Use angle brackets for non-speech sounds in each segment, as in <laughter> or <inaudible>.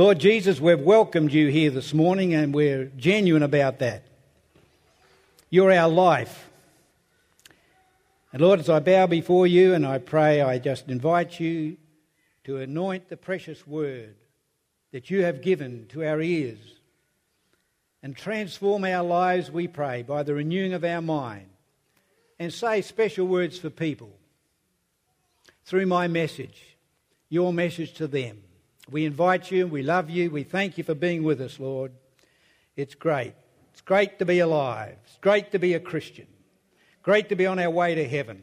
Lord Jesus, we've welcomed you here this morning and we're genuine about that. You're our life. And Lord, as I bow before you and I pray, I just invite you to anoint the precious word that you have given to our ears and transform our lives, we pray, by the renewing of our mind and say special words for people through my message, your message to them. We invite you, we love you, we thank you for being with us, Lord. It's great. It's great to be alive. It's great to be a Christian. Great to be on our way to heaven.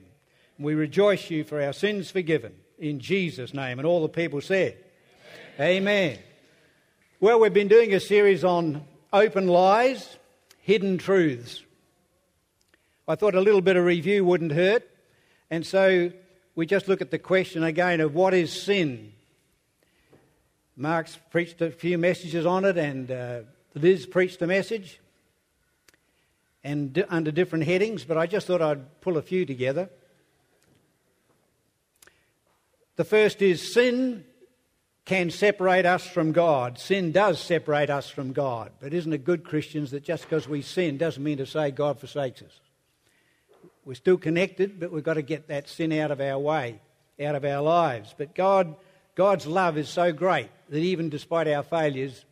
We rejoice you for our sins forgiven in Jesus' name. And all the people said, Amen. Amen. Well, we've been doing a series on open lies, hidden truths. I thought a little bit of review wouldn't hurt. And so we just look at the question again of what is sin? Mark's preached a few messages on it, and uh, Liz preached a message and d- under different headings, but I just thought I'd pull a few together. The first is sin can separate us from God. Sin does separate us from God. But isn't it good, Christians, that just because we sin doesn't mean to say God forsakes us? We're still connected, but we've got to get that sin out of our way, out of our lives. But God, God's love is so great that even despite our failures,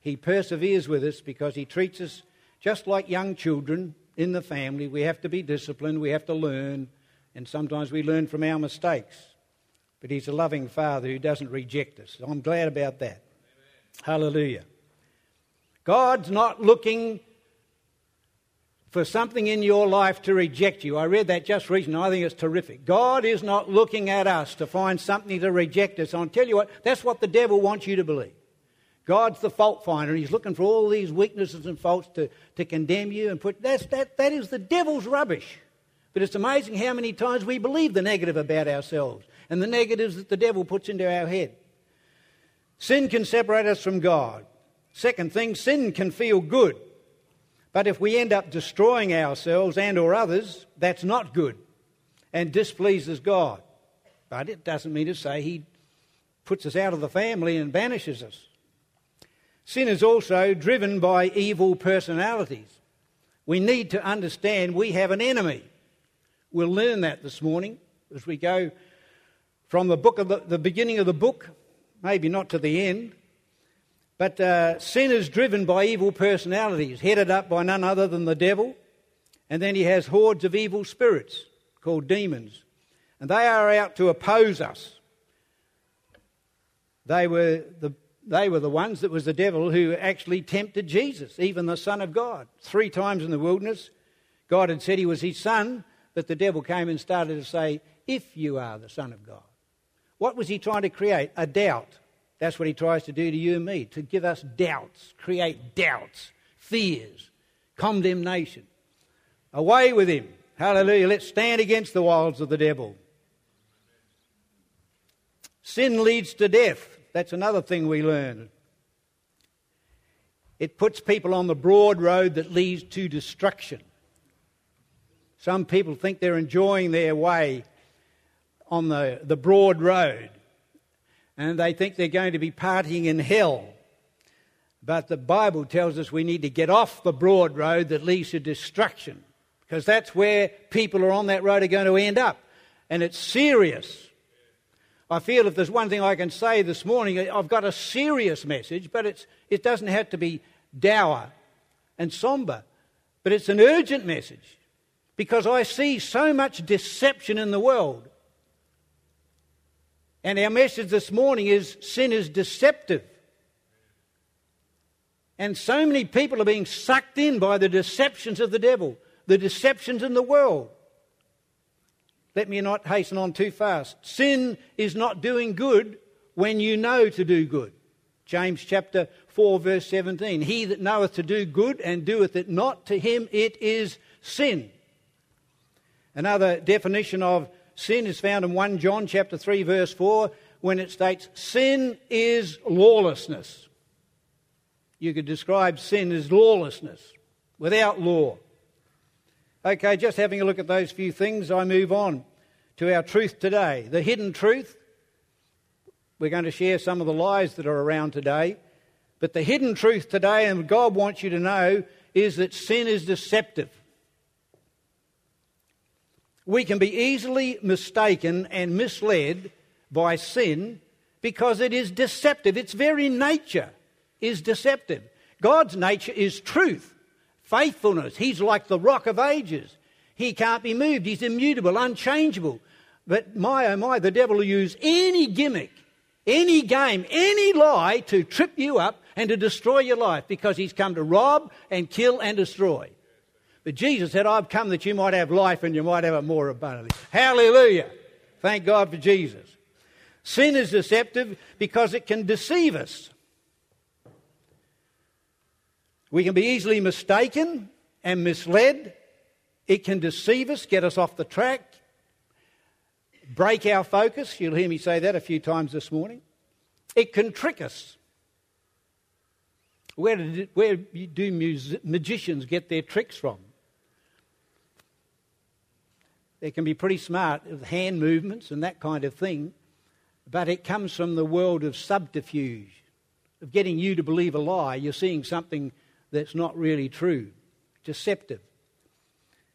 He perseveres with us because He treats us just like young children in the family. We have to be disciplined, we have to learn, and sometimes we learn from our mistakes. But He's a loving Father who doesn't reject us. I'm glad about that. Amen. Hallelujah. God's not looking for something in your life to reject you. I read that just recently. I think it's terrific. God is not looking at us to find something to reject us. I'll tell you what, that's what the devil wants you to believe. God's the fault finder. He's looking for all these weaknesses and faults to, to condemn you and put. That's, that, that is the devil's rubbish. But it's amazing how many times we believe the negative about ourselves and the negatives that the devil puts into our head. Sin can separate us from God. Second thing, sin can feel good. But if we end up destroying ourselves and or others, that's not good and displeases God. But it doesn't mean to say he puts us out of the family and banishes us. Sin is also driven by evil personalities. We need to understand we have an enemy. We'll learn that this morning as we go from the book of the, the beginning of the book, maybe not to the end. But uh, sin is driven by evil personalities, headed up by none other than the devil. And then he has hordes of evil spirits called demons. And they are out to oppose us. They were the, they were the ones that was the devil who actually tempted Jesus, even the Son of God. Three times in the wilderness, God had said he was his son, but the devil came and started to say, If you are the Son of God. What was he trying to create? A doubt. That's what he tries to do to you and me, to give us doubts, create doubts, fears, condemnation. Away with him. Hallelujah. Let's stand against the wiles of the devil. Sin leads to death. That's another thing we learn. It puts people on the broad road that leads to destruction. Some people think they're enjoying their way on the, the broad road and they think they're going to be partying in hell. But the Bible tells us we need to get off the broad road that leads to destruction because that's where people are on that road are going to end up. And it's serious. I feel if there's one thing I can say this morning, I've got a serious message, but it's, it doesn't have to be dour and somber. But it's an urgent message because I see so much deception in the world. And our message this morning is sin is deceptive. And so many people are being sucked in by the deceptions of the devil, the deceptions in the world. Let me not hasten on too fast. Sin is not doing good when you know to do good. James chapter 4, verse 17. He that knoweth to do good and doeth it not, to him it is sin. Another definition of sin is found in 1 John chapter 3 verse 4 when it states sin is lawlessness. You could describe sin as lawlessness, without law. Okay, just having a look at those few things, I move on to our truth today. The hidden truth. We're going to share some of the lies that are around today But the hidden truth today, and God wants you to know, is that sin is deceptive. We can be easily mistaken and misled by sin because it is deceptive. Its very nature is deceptive. God's nature is truth, faithfulness. He's like the rock of ages. He can't be moved. He's immutable, unchangeable. But my oh my, the devil will use any gimmick, any game, any lie to trip you up and to destroy your life because he's come to rob and kill and destroy. But Jesus said, I've come that you might have life and you might have it more abundantly. Hallelujah. Thank God for Jesus. Sin is deceptive because it can deceive us. We can be easily mistaken and misled. It can deceive us, get us off the track, break our focus. You'll hear me say that a few times this morning. It can trick us. Where, did, where do magicians get their tricks from? They can be pretty smart with hand movements and that kind of thing, but it comes from the world of subterfuge, of getting you to believe a lie. You're seeing something that's not really true, deceptive.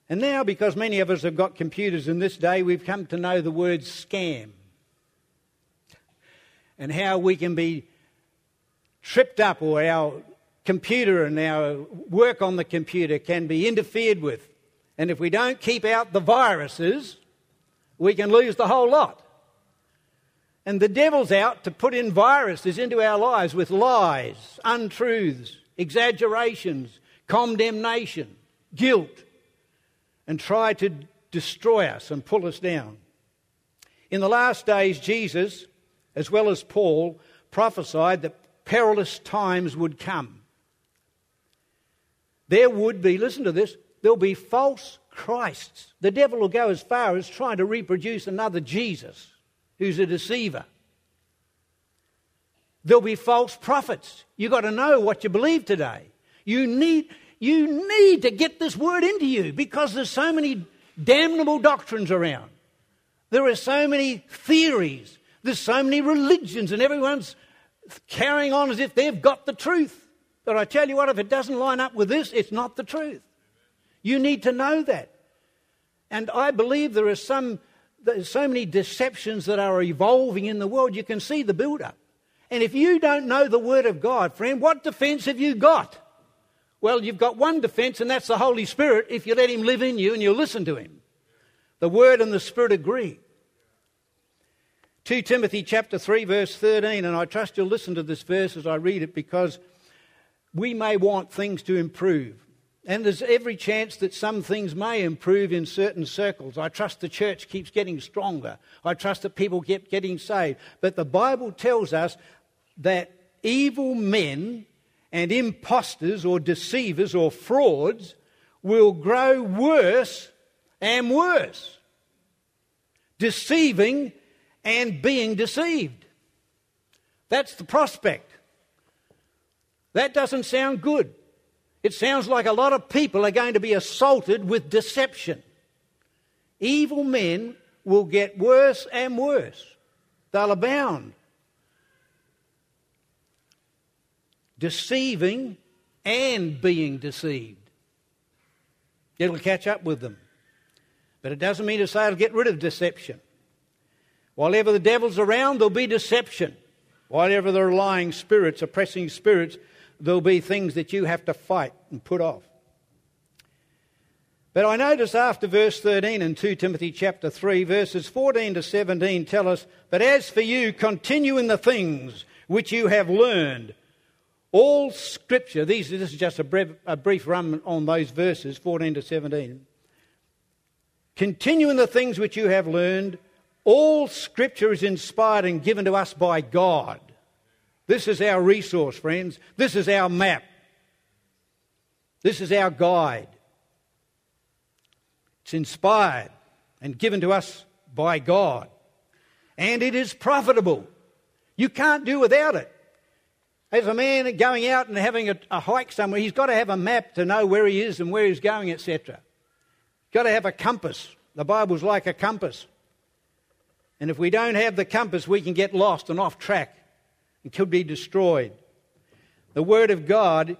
And now, because many of us have got computers in this day, we've come to know the word scam and how we can be tripped up or our computer and our work on the computer can be interfered with. And if we don't keep out the viruses, we can lose the whole lot. And the devil's out to put in viruses into our lives with lies, untruths, exaggerations, condemnation, guilt and try to destroy us and pull us down. In the last days, Jesus, as well as Paul, prophesied that perilous times would come. There would be, listen to this, there'll be false Christs. The devil will go as far as trying to reproduce another Jesus who's a deceiver. There'll be false prophets. You've got to know what you believe today. You need, you need to get this word into you because there's so many damnable doctrines around. There are so many theories. There's so many religions, and everyone's carrying on as if they've got the truth. But I tell you what, if it doesn't line up with this, it's not the truth. You need to know that. And I believe there are some, so many deceptions that are evolving in the world. You can see the build up. And if you don't know the Word of God, friend, what defense have you got? Well, you've got one defense, and that's the Holy Spirit if you let Him live in you and you listen to Him. The Word and the Spirit agree. 2 Timothy chapter 3 verse 13 and I trust you'll listen to this verse as I read it because we may want things to improve and there's every chance that some things may improve in certain circles. I trust the church keeps getting stronger. I trust that people keep getting saved. But the Bible tells us that evil men and impostors or deceivers or frauds will grow worse and worse, deceiving and being deceived. That's the prospect. That doesn't sound good. It sounds like a lot of people are going to be assaulted with deception. Evil men will get worse and worse, they'll abound. deceiving and being deceived. It'll catch up with them. But it doesn't mean to say it'll get rid of deception. While ever the devil's around, there'll be deception. While ever there are lying spirits, oppressing spirits, there'll be things that you have to fight and put off. But I notice after verse 13 in 2 Timothy chapter 3, verses 14 to 17 tell us, But as for you, continue in the things which you have learned all scripture, these, this is just a brief, a brief run on those verses, 14 to 17. Continue in the things which you have learned. All scripture is inspired and given to us by God. This is our resource, friends. This is our map. This is our guide. It's inspired and given to us by God. And it is profitable. You can't do without it. As a man going out and having a, a, hike somewhere, he's got to have a map to know where he is and where he's going, etc. Got to have a compass. The Bible's like a compass. And if we don't have the compass, we can get lost and off track and could be destroyed. The Word of God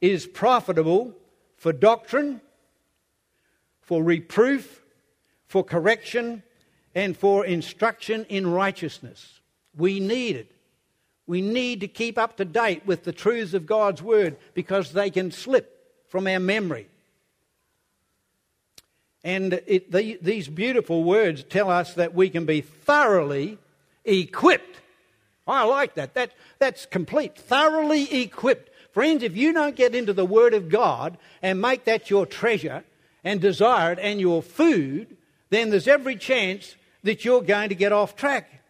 is profitable for doctrine, for reproof, for correction, and for instruction in righteousness. We need it. We need to keep up to date with the truths of God's Word because they can slip from our memory. And it, the, these beautiful words tell us that we can be thoroughly equipped. I like that. that. That's complete. Thoroughly equipped. Friends, if you don't get into the Word of God and make that your treasure and desire it and your food, then there's every chance that you're going to get off track.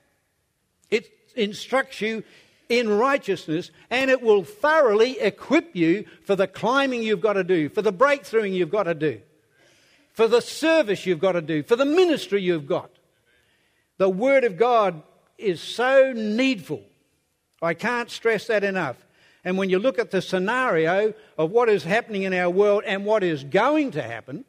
It instructs you in righteousness and it will thoroughly equip you for the climbing you've got to do, for the breakthrough you've got to do, for the service you've got to do, for the ministry you've got. The Word of God is so needful. I can't stress that enough. And when you look at the scenario of what is happening in our world and what is going to happen,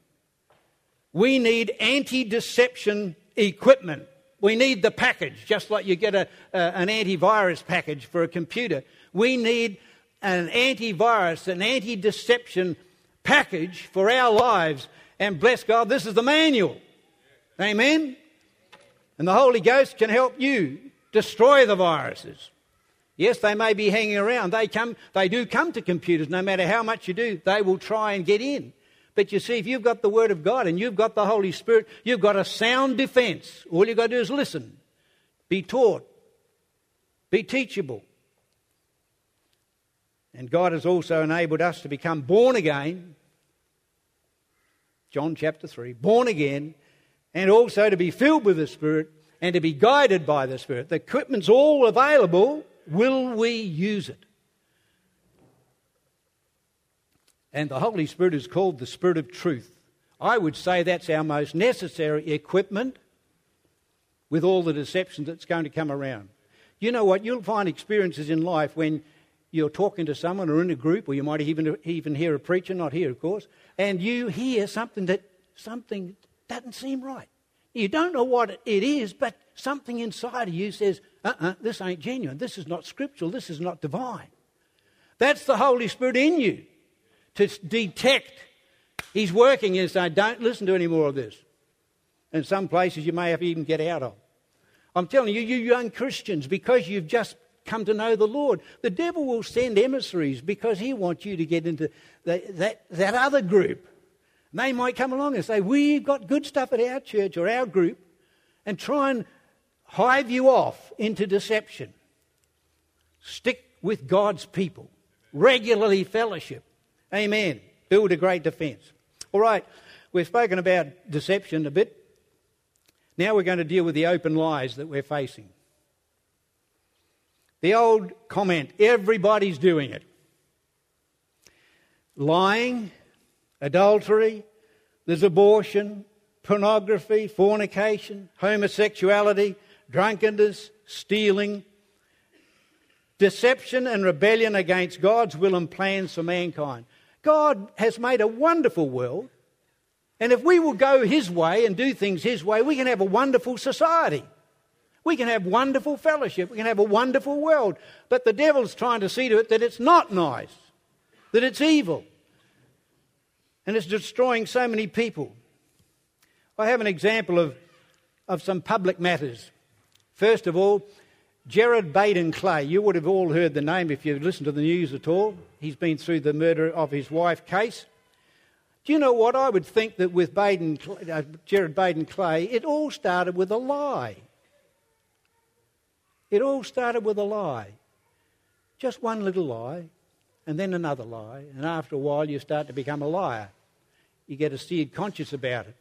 we need anti deception equipment. We need the package, just like you get a, an antivirus package for a computer. We need an antivirus, an anti deception package for our lives. And bless God, this is the manual. Amen? And the Holy Ghost can help you destroy the viruses. Yes, they may be hanging around. They, come, they do come to computers. No matter how much you do, they will try and get in. But you see, if you've got the Word of God and you've got the Holy Spirit, you've got a sound defense. All you've got to do is listen, be taught, be teachable. And God has also enabled us to become born again. John chapter 3, born again, and also to be filled with the Spirit and to be guided by the Spirit. The equipment's all available. Will we use it? And the Holy Spirit is called the Spirit of truth. I would say that's our most necessary equipment with all the deception that's going to come around. You know what? You'll find experiences in life when you're talking to someone or in a group, or you might even, even hear a preacher, not here, of course, and you hear something that something doesn't seem right. You don't know what it is, but something inside of you says, uh uh-uh, uh this ain't genuine. This is not scriptural. This is not divine. That's the Holy Spirit in you to detect He's working and say, don't listen to any more of this. And some places you may have to even get out of. I'm telling you, you young Christians, because you've just come to know the Lord, the devil will send emissaries because he wants you to get into the, that, that other group. They might come along and say, We've got good stuff at our church or our group, and try and hive you off into deception. Stick with God's people, regularly fellowship. Amen. Build a great defence. All right, we've spoken about deception a bit. Now we're going to deal with the open lies that we're facing. The old comment everybody's doing it. Lying, adultery, there's abortion, pornography, fornication, homosexuality, drunkenness, stealing, deception and rebellion against God's will and plans for mankind. God has made a wonderful world, and if we will go His way and do things His way, we can have a wonderful society. We can have wonderful fellowship. We can have a wonderful world. But the devil's trying to see to it that it's not nice, that it's evil, and it's destroying so many people. I have an example of, of some public matters. First of all, Gerard Baden Clay. You would have all heard the name if you've listened to the news at all. He's been through the murder of his wife case. Do you know what? I would think that with Baden, uh, Gerard Baden Clay, it all started with a lie. It all started with a lie. Just one little lie, and then another lie, and after a while you start to become a liar. You get a seared conscience about it.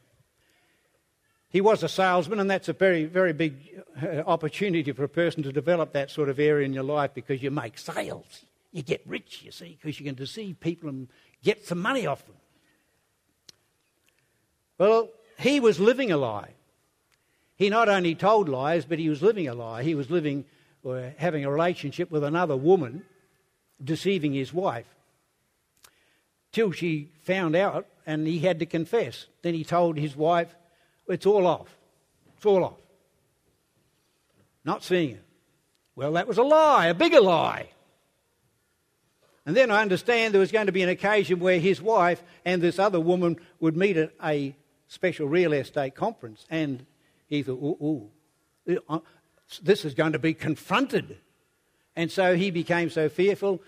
He was a salesman, and that's a very, very big uh, opportunity for a person to develop that sort of area in your life because you make sales. You get rich, you see, because you can deceive people and get some money off them. Well, he was living a lie. He not only told lies, but he was living a lie. He was living or having a relationship with another woman, deceiving his wife. Till she found out and he had to confess. Then he told his wife, it's all off. It's all off. Not seeing it. Well, that was a lie, a bigger lie. And then I understand there was going to be an occasion where his wife and this other woman would meet at a special real estate conference. And he thought, ooh, ooh, uh, this is going to be confronted. And so he became so fearful.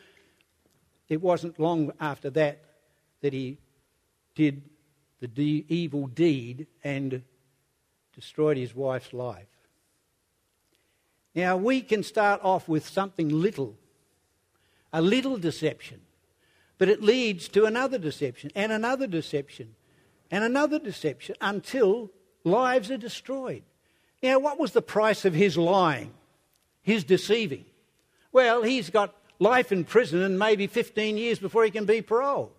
It wasn't long after that that he did the de- evil deed and destroyed his wife's life. Now, we can start off with something little, a little deception, but it leads to another deception and another deception and another deception until lives are destroyed. Now, what was the price of his lying, his deceiving? Well, he's got life in prison and maybe 15 years before he can be paroled.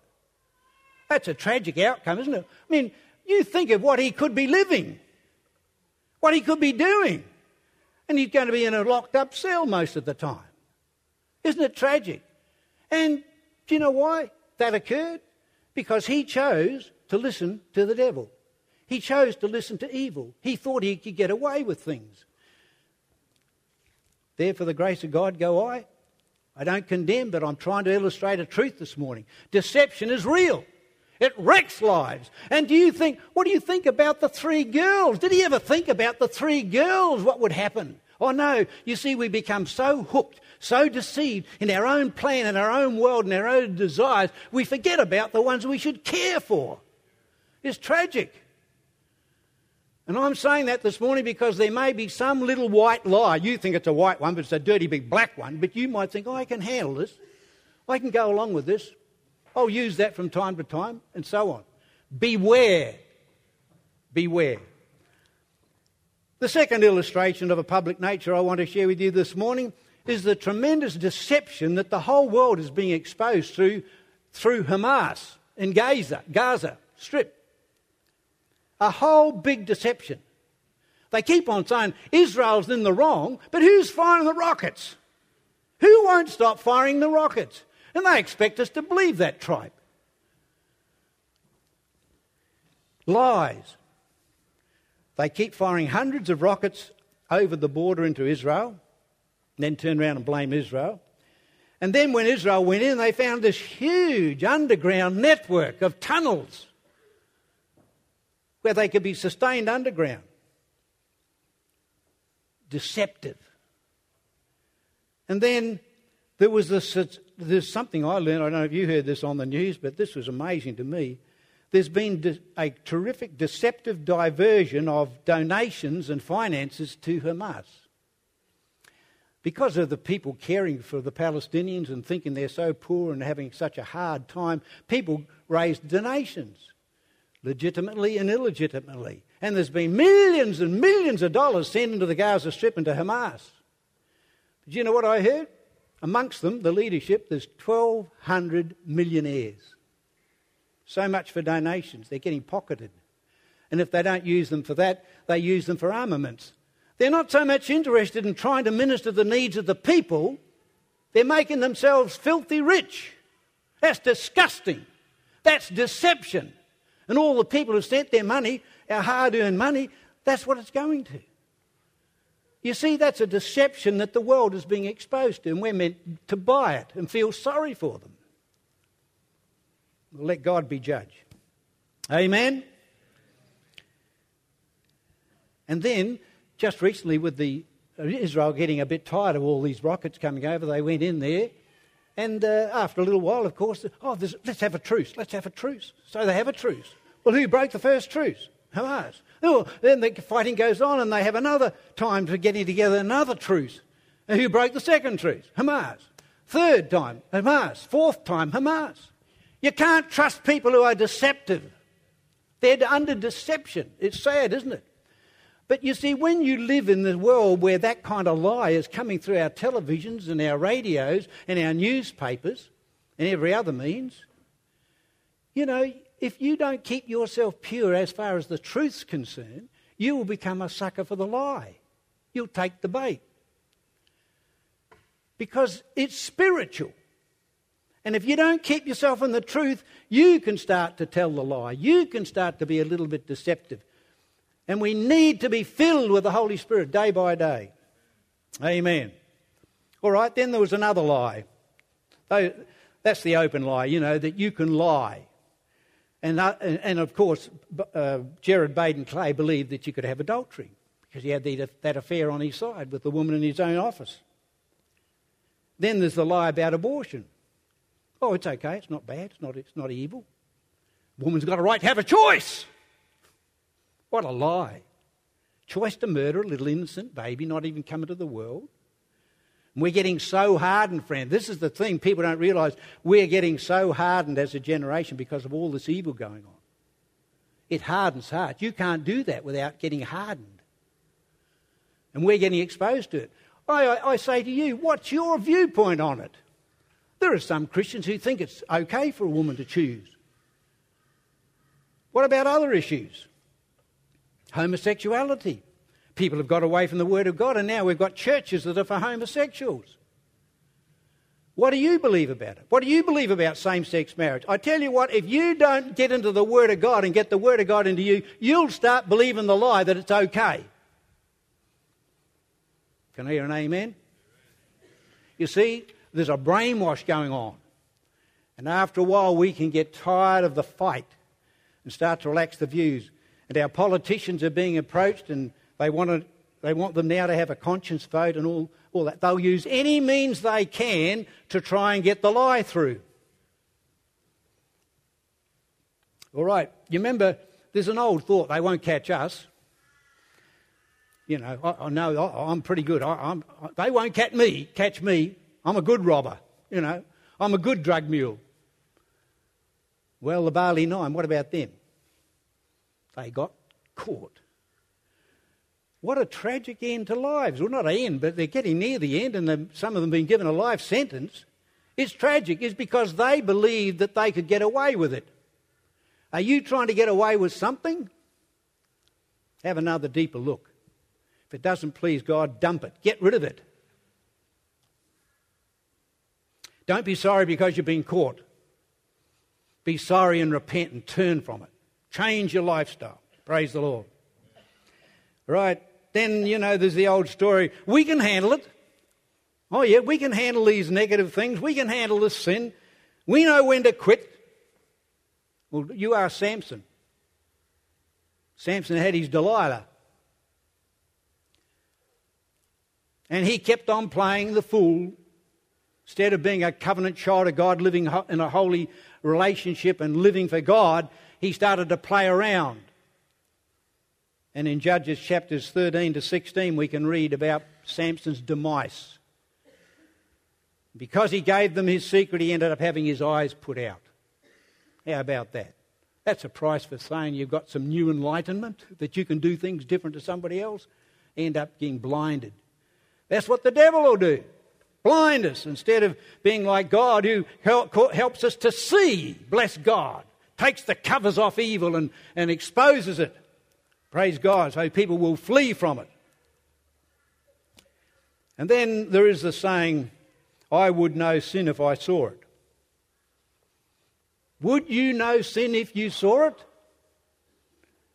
That's a tragic outcome, isn't it? I mean, you think of what he could be living, what he could be doing, and he's going to be in a locked up cell most of the time. Isn't it tragic? And do you know why that occurred? Because he chose to listen to the devil. He chose to listen to evil. He thought he could get away with things. There, for the grace of God, go I. I don't condemn, but I'm trying to illustrate a truth this morning. Deception is real. It wrecks lives. And do you think, what do you think about the three girls? Did he ever think about the three girls? What would happen? Oh no, you see, we become so hooked, so deceived in our own plan in our own world in our own desires, we forget about the ones we should care for. It's tragic. And I'm saying that this morning because there may be some little white lie. You think it's a white one, but it's a dirty big black one. But you might think, oh, I can handle this. I can go along with this. I'll use that from time to time, and so on. Beware. Beware. The second illustration of a public nature I want to share with you this morning is the tremendous deception that the whole world is being exposed to through Hamas in Gaza, Gaza Strip. A whole big deception. They keep on saying Israel's in the wrong, but who's firing the rockets? Who won't stop firing the rockets? And they expect us to believe that tripe. Lies. They keep firing hundreds of rockets over the border into Israel, then turn around and blame Israel. And then when Israel went in, they found this huge underground network of tunnels where they could be sustained underground. Deceptive. And then there was this, there's something I learned. I don't know if you heard this on the news, but this was amazing to me. There's been a terrific deceptive diversion of donations and finances to Hamas. Because of the people caring for the Palestinians and thinking they're so poor and having such a hard time, people raised donations, legitimately and illegitimately. And there's been millions and millions of dollars sent into the Gaza Strip and to Hamas. But you know what I heard? Amongst them, the leadership, there's 1,200 millionaires. So much for donations. They're getting pocketed. And if they don't use them for that, they use them for armaments. They're not so much interested in trying to minister the needs of the people, they're making themselves filthy rich. That's disgusting. That's deception. And all the people who sent their money, our hard earned money, that's what it's going to. You see, that's a deception that the world is being exposed to, and we're meant to buy it and feel sorry for them. Let God be judge. Amen? And then, just recently, with the Israel getting a bit tired of all these rockets coming over, they went in there. And uh, after a little while, of course, oh, let's have a truce. Let's have a truce. So they have a truce. Well, who broke the first truce? Hamas. Oh, then the fighting goes on and they have another time for getting together another truce. And who broke the second truce? Hamas. Third time, Hamas. Fourth time, Hamas. You can't trust people who are deceptive. They're under deception. It's sad, isn't it? But you see, when you live in the world where that kind of lie is coming through our televisions and our radios and our newspapers and every other means, you know, if you don't keep yourself pure as far as the truth's concerned, you will become a sucker for the lie. You'll take the bait. Because it's spiritual. And if you don't keep yourself in the truth, you can start to tell the lie. You can start to be a little bit deceptive. And we need to be filled with the Holy Spirit day by day. Amen. All right, then there was another lie. That's the open lie, you know, that you can lie. And, uh, and, of course, uh, Gerard Baden Clay believed that you could have adultery because he had the, that affair on his side with the woman in his own office. Then there's the lie about abortion. Oh, it's okay, it's not bad, it's not, it's not evil. Woman's got a right to have a choice. What a lie. Choice to murder a little innocent baby, not even come into the world. And We're getting so hardened, friend. This is the thing people don't realise. We're getting so hardened as a generation because of all this evil going on. It hardens hearts. You can't do that without getting hardened. And we're getting exposed to it. I, I, I say to you, what's your viewpoint on it? There are some Christians who think it's okay for a woman to choose. What about other issues? Homosexuality. People have got away from the Word of God, and now we've got churches that are for homosexuals. What do you believe about it? What do you believe about same sex marriage? I tell you what, if you don't get into the Word of God and get the Word of God into you, you'll start believing the lie that it's okay. Can I hear an amen? You see, there's a brainwash going on. And after a while, we can get tired of the fight and start to relax the views. And our politicians are being approached and they want, to, they want them now to have a conscience vote and all, all that. They'll use any means they can to try and get the lie through. All right, you remember there's an old thought they won't catch us. You know, I, I know I, am pretty good. I, they won't catch me. Catch me. I'm a good robber. You know, I'm a good drug mule. Well, the Bali Nine, what about them? They got caught. What a tragic end to lives. Well, not an end, but they're getting near the end, and some of them have been given a life sentence. It's tragic. It's because they believed that they could get away with it. Are you trying to get away with something? Have another deeper look. If it doesn't please God, dump it. Get rid of it. Don't be sorry because you've been caught. Be sorry and repent and turn from it. Change your lifestyle. Praise the Lord. Right then, you know, there's the old story. We can handle it. Oh, yeah, we can handle these negative things. We can handle this sin. We know when to quit. Well, you are Samson. Samson had his Delilah. And he kept on playing the fool. Instead of being a covenant child of God, living in a holy relationship and living for God, he started to play around. And in Judges chapters 13 to 16, we can read about Samson's demise. Because he gave them his secret, he ended up having his eyes put out. How about that? That's a price for saying you've got some new enlightenment, that you can do things different to somebody else. End up getting blinded. That's what the devil will do. Blind us instead of being like God who helps us to see. Bless God. Takes the covers off evil and, and exposes it. Praise God. So people will flee from it. And then there is the saying, I would know sin if I saw it. Would you know sin if you saw it?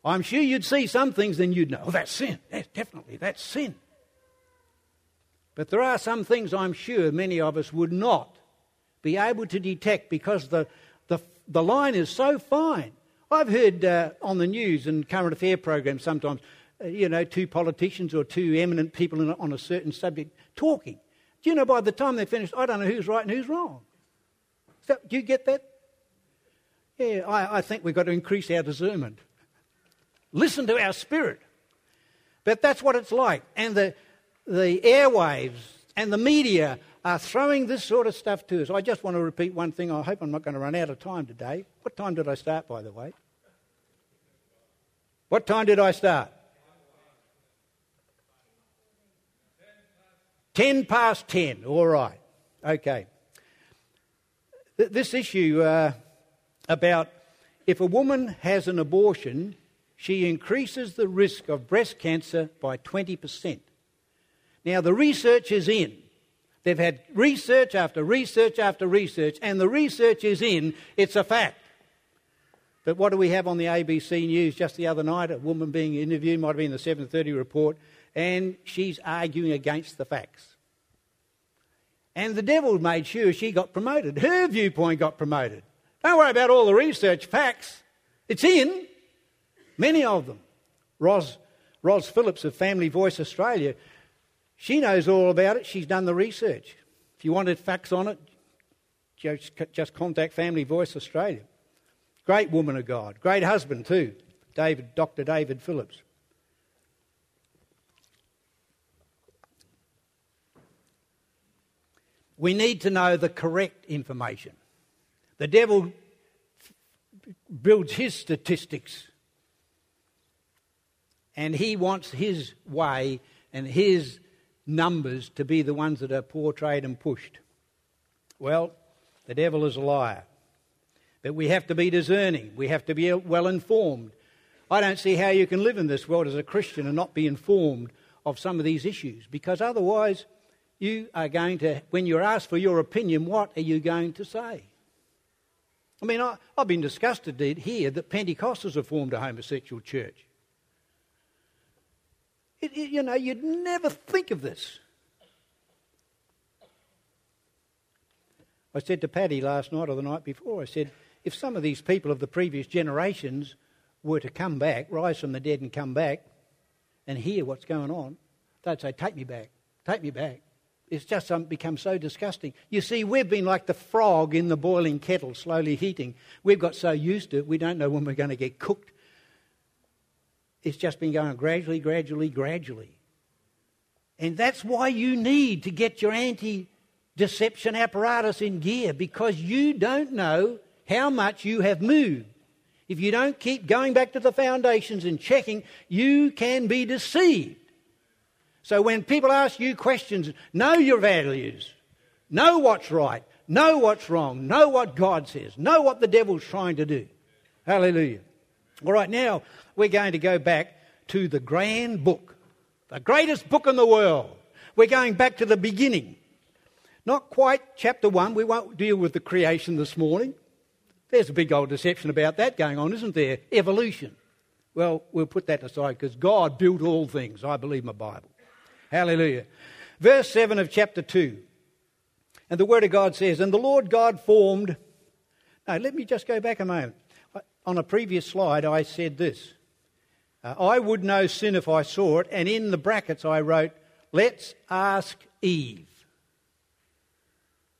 I'm sure you'd see some things, then you'd know, oh, that's sin. That's definitely, that's sin. But there are some things I'm sure many of us would not be able to detect because the, the, the line is so fine. I've heard uh, on the news and current affair programs sometimes, uh, you know, two politicians or two eminent people a, on a certain subject talking. Do you know by the time they're finished, I don't know who's right and who's wrong? So, do you get that? Yeah, I, I think we've got to increase our discernment. Listen to our spirit. But that's what it's like. And the, the airwaves and the media are throwing this sort of stuff to us. I just want to repeat one thing. I hope I'm not going to run out of time today. What time did I start, by the way? What time did I start? Ten past ten. All right. Okay. This issue uh, about if a woman has an abortion, she increases the risk of breast cancer by 20%. Now, the research is in. They've had research after research after research, and the research is in. It's a fact. But what do we have on the ABC News just the other night? A woman being interviewed, might have been the 7:30 report, and she's arguing against the facts. And the devil made sure she got promoted. Her viewpoint got promoted. Don't worry about all the research facts. It's in. Many of them. Ros, Ros Phillips of Family Voice Australia, she knows all about it. She's done the research. If you wanted facts on it, just, contact Family Voice Australia. Great woman of God. Great husband, too. David, Dr. David Phillips. We need to know the correct information. The devil builds his statistics and he wants his way and his numbers to be the ones that are portrayed and pushed. Well, the devil is a liar. But we have to be discerning. We have to be well informed. I don't see how you can live in this world as a Christian and not be informed of some of these issues because otherwise you are going to, when you're asked for your opinion, what are you going to say? I mean, I, have been disgusted to hear that Pentecostals have formed a homosexual church. It, it, you know, you'd never think of this. I said to Paddy last night or the night before, I said, if some of these people of the previous generations were to come back, rise from the dead and come back and hear what's going on, they'd say, Take me back, take me back. It's just become so disgusting. You see, we've been like the frog in the boiling kettle, slowly heating. We've got so used to it, we don't know when we're going to get cooked. It's just been going gradually, gradually, gradually. And that's why you need to get your anti deception apparatus in gear because you don't know how much you have moved. If you don't keep going back to the foundations and checking, you can be deceived. So when people ask you questions, know your values, know what's right, know what's wrong, know what God says, know what the devil's trying to do. Hallelujah. All right, now we're going to go back to the grand book, the greatest book in the world. We're going back to the beginning. Not quite chapter 1. We won't deal with the creation this morning. There's a big old deception about that going on, isn't there? Evolution. Well, we'll put that aside because God built all things. I believe my Bible. Hallelujah. Verse 7 of chapter 2. And the Word of God says, And the Lord God formed. Now, let me just go back a moment. On a previous slide, I said this uh, I would know sin if I saw it, and in the brackets I wrote, Let's ask Eve.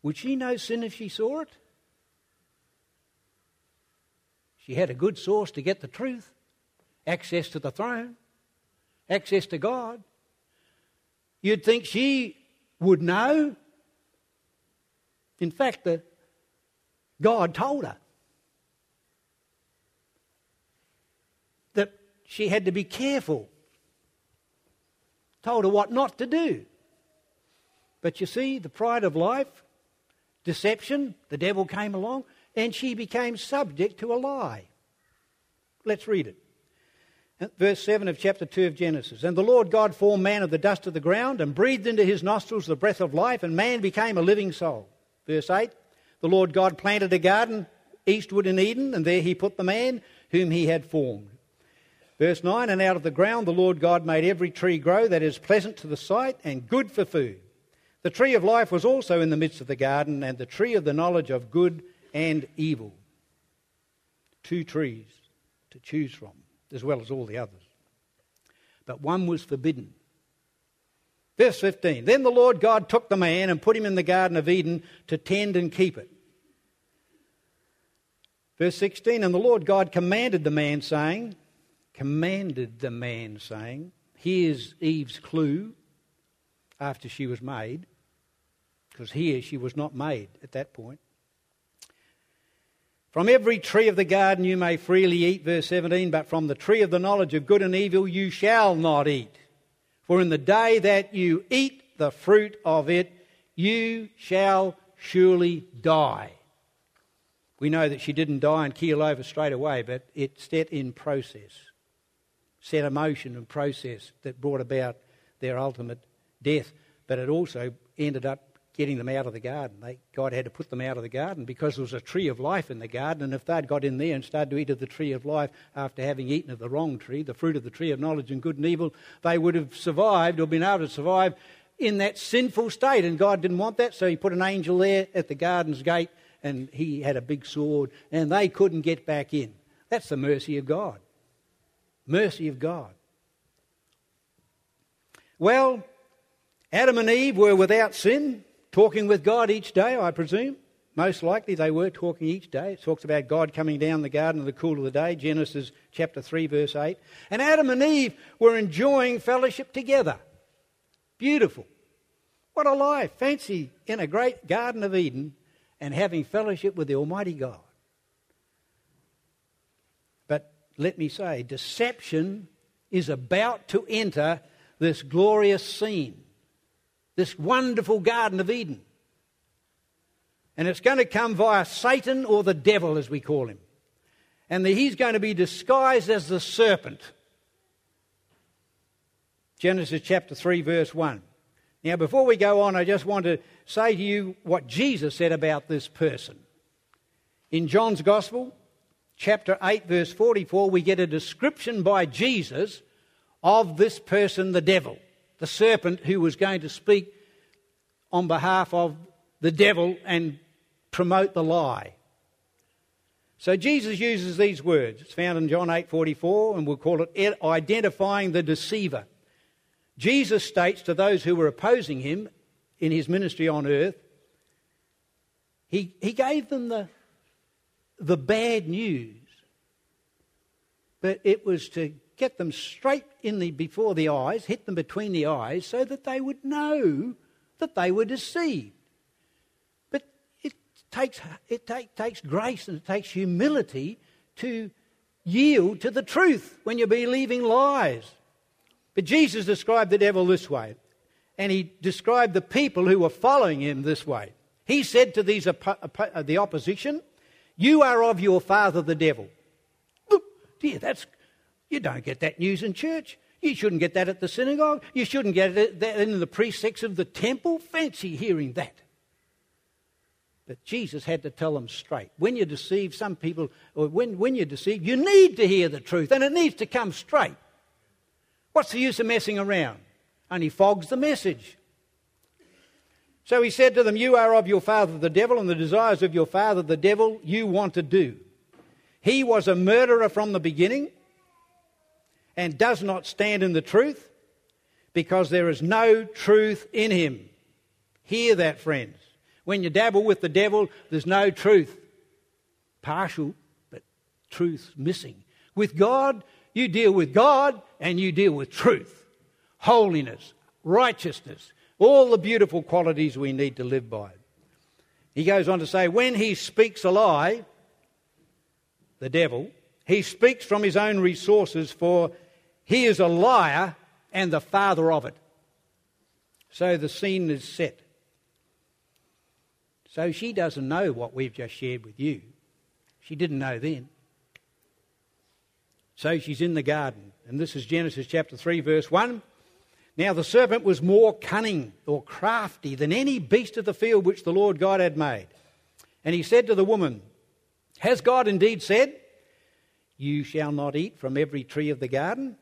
Would she know sin if she saw it? She had a good source to get the truth, access to the throne, access to God. You'd think she would know. In fact, the, God told her that she had to be careful, told her what not to do. But you see, the pride of life, deception, the devil came along, and she became subject to a lie. Let's read it. Verse 7 of chapter 2 of Genesis. And the Lord God formed man of the dust of the ground and breathed into his nostrils the breath of life, and man became a living soul. Verse 8 The Lord God planted a garden eastward in Eden, and there he put the man whom he had formed. Verse 9 And out of the ground the Lord God made every tree grow that is pleasant to the sight and good for food. The tree of life was also in the midst of the garden, and the tree of the knowledge of good and evil. Two trees to choose from as well as all the others. But one was forbidden. Verse 15 Then the Lord God took the man and put him in the Garden of Eden to tend and keep it. Verse 16 And the Lord God commanded the man, saying, Commanded the man, saying, Here's Eve's clue after she was made, because here she was not made at that point. From every tree of the garden you may freely eat, verse 17, but from the tree of the knowledge of good and evil you shall not eat. For in the day that you eat the fruit of it, you shall surely die. We know that she didn't die and keel over straight away, but it set in process, set a motion and process that brought about their ultimate death. But it also ended up getting them out of the garden. They, God had to put them out of the garden because there was a tree of life in the garden, and if they'd got in there and started to eat of the tree of life after having eaten of the wrong tree, the fruit of the tree of knowledge and good and evil, they would have survived or been able to survive in that sinful state, and God didn't want that, so He put an angel there at the garden's gate, and he had a big sword, and they couldn't get back in. That's the mercy of God. Mercy of God. Well, Adam and Eve were without sin, talking with God each day, I presume. Most likely they were talking each day. It talks about God coming down the garden in the cool of the day, Genesis chapter 3, verse 8. And Adam and Eve were enjoying fellowship together. Beautiful. What a life. Fancy in a great Garden of Eden and having fellowship with the Almighty God. But let me say, deception is about to enter this glorious scene, this wonderful Garden of Eden. And it's going to come via Satan or the devil, as we call him. And he's going to be disguised as the serpent. Genesis chapter 3, verse 1. Now, before we go on, I just want to say to you what Jesus said about this person. In John's Gospel, chapter 8, verse 44, we get a description by Jesus of this person, the devil, the serpent who was going to speak on behalf of the devil and promote the lie. So Jesus uses these words. It's found in John 8:44 and we'll call it identifying the deceiver. Jesus states to those who were opposing him in his ministry on earth, he, he gave them the, the bad news. But it was to get them straight in the before the eyes, hit them between the eyes, so that they would know that they were deceived But it takes, it take, takes grace and it takes humility to yield to the truth when you're believing lies. But Jesus described the devil this way, and he described the people who were following him this way. He said to these uh, the opposition, "You are of your father the devil." Dear, that's you don't get that news in church. You shouldn't get that at the synagogue. You shouldn't get that in the precincts of the temple. Fancy hearing that. But Jesus had to tell them straight. When you deceive some people, or when, when you deceive, you need to hear the truth and it needs to come straight. What's the use of messing around? Only fogs the message. So he said to them, You are of your father the devil, and the desires of your father the devil you want to do. He was a murderer from the beginning and does not stand in the truth because there is no truth in him. Hear that, friends. When you dabble with the devil, there's no truth. Partial, but truth missing. With God, you deal with God and you deal with truth, holiness, righteousness, all the beautiful qualities we need to live by. He goes on to say, when he speaks a lie, the devil, he speaks from his own resources, for he is a liar and the father of it. So the scene is set. So she doesn't know what we've just shared with you. She didn't know then. So she's in the garden. And this is Genesis chapter 3, verse 1. Now the serpent was more cunning or crafty than any beast of the field which the Lord God had made. And he said to the woman, Has God indeed said, You shall not eat from every tree of the garden?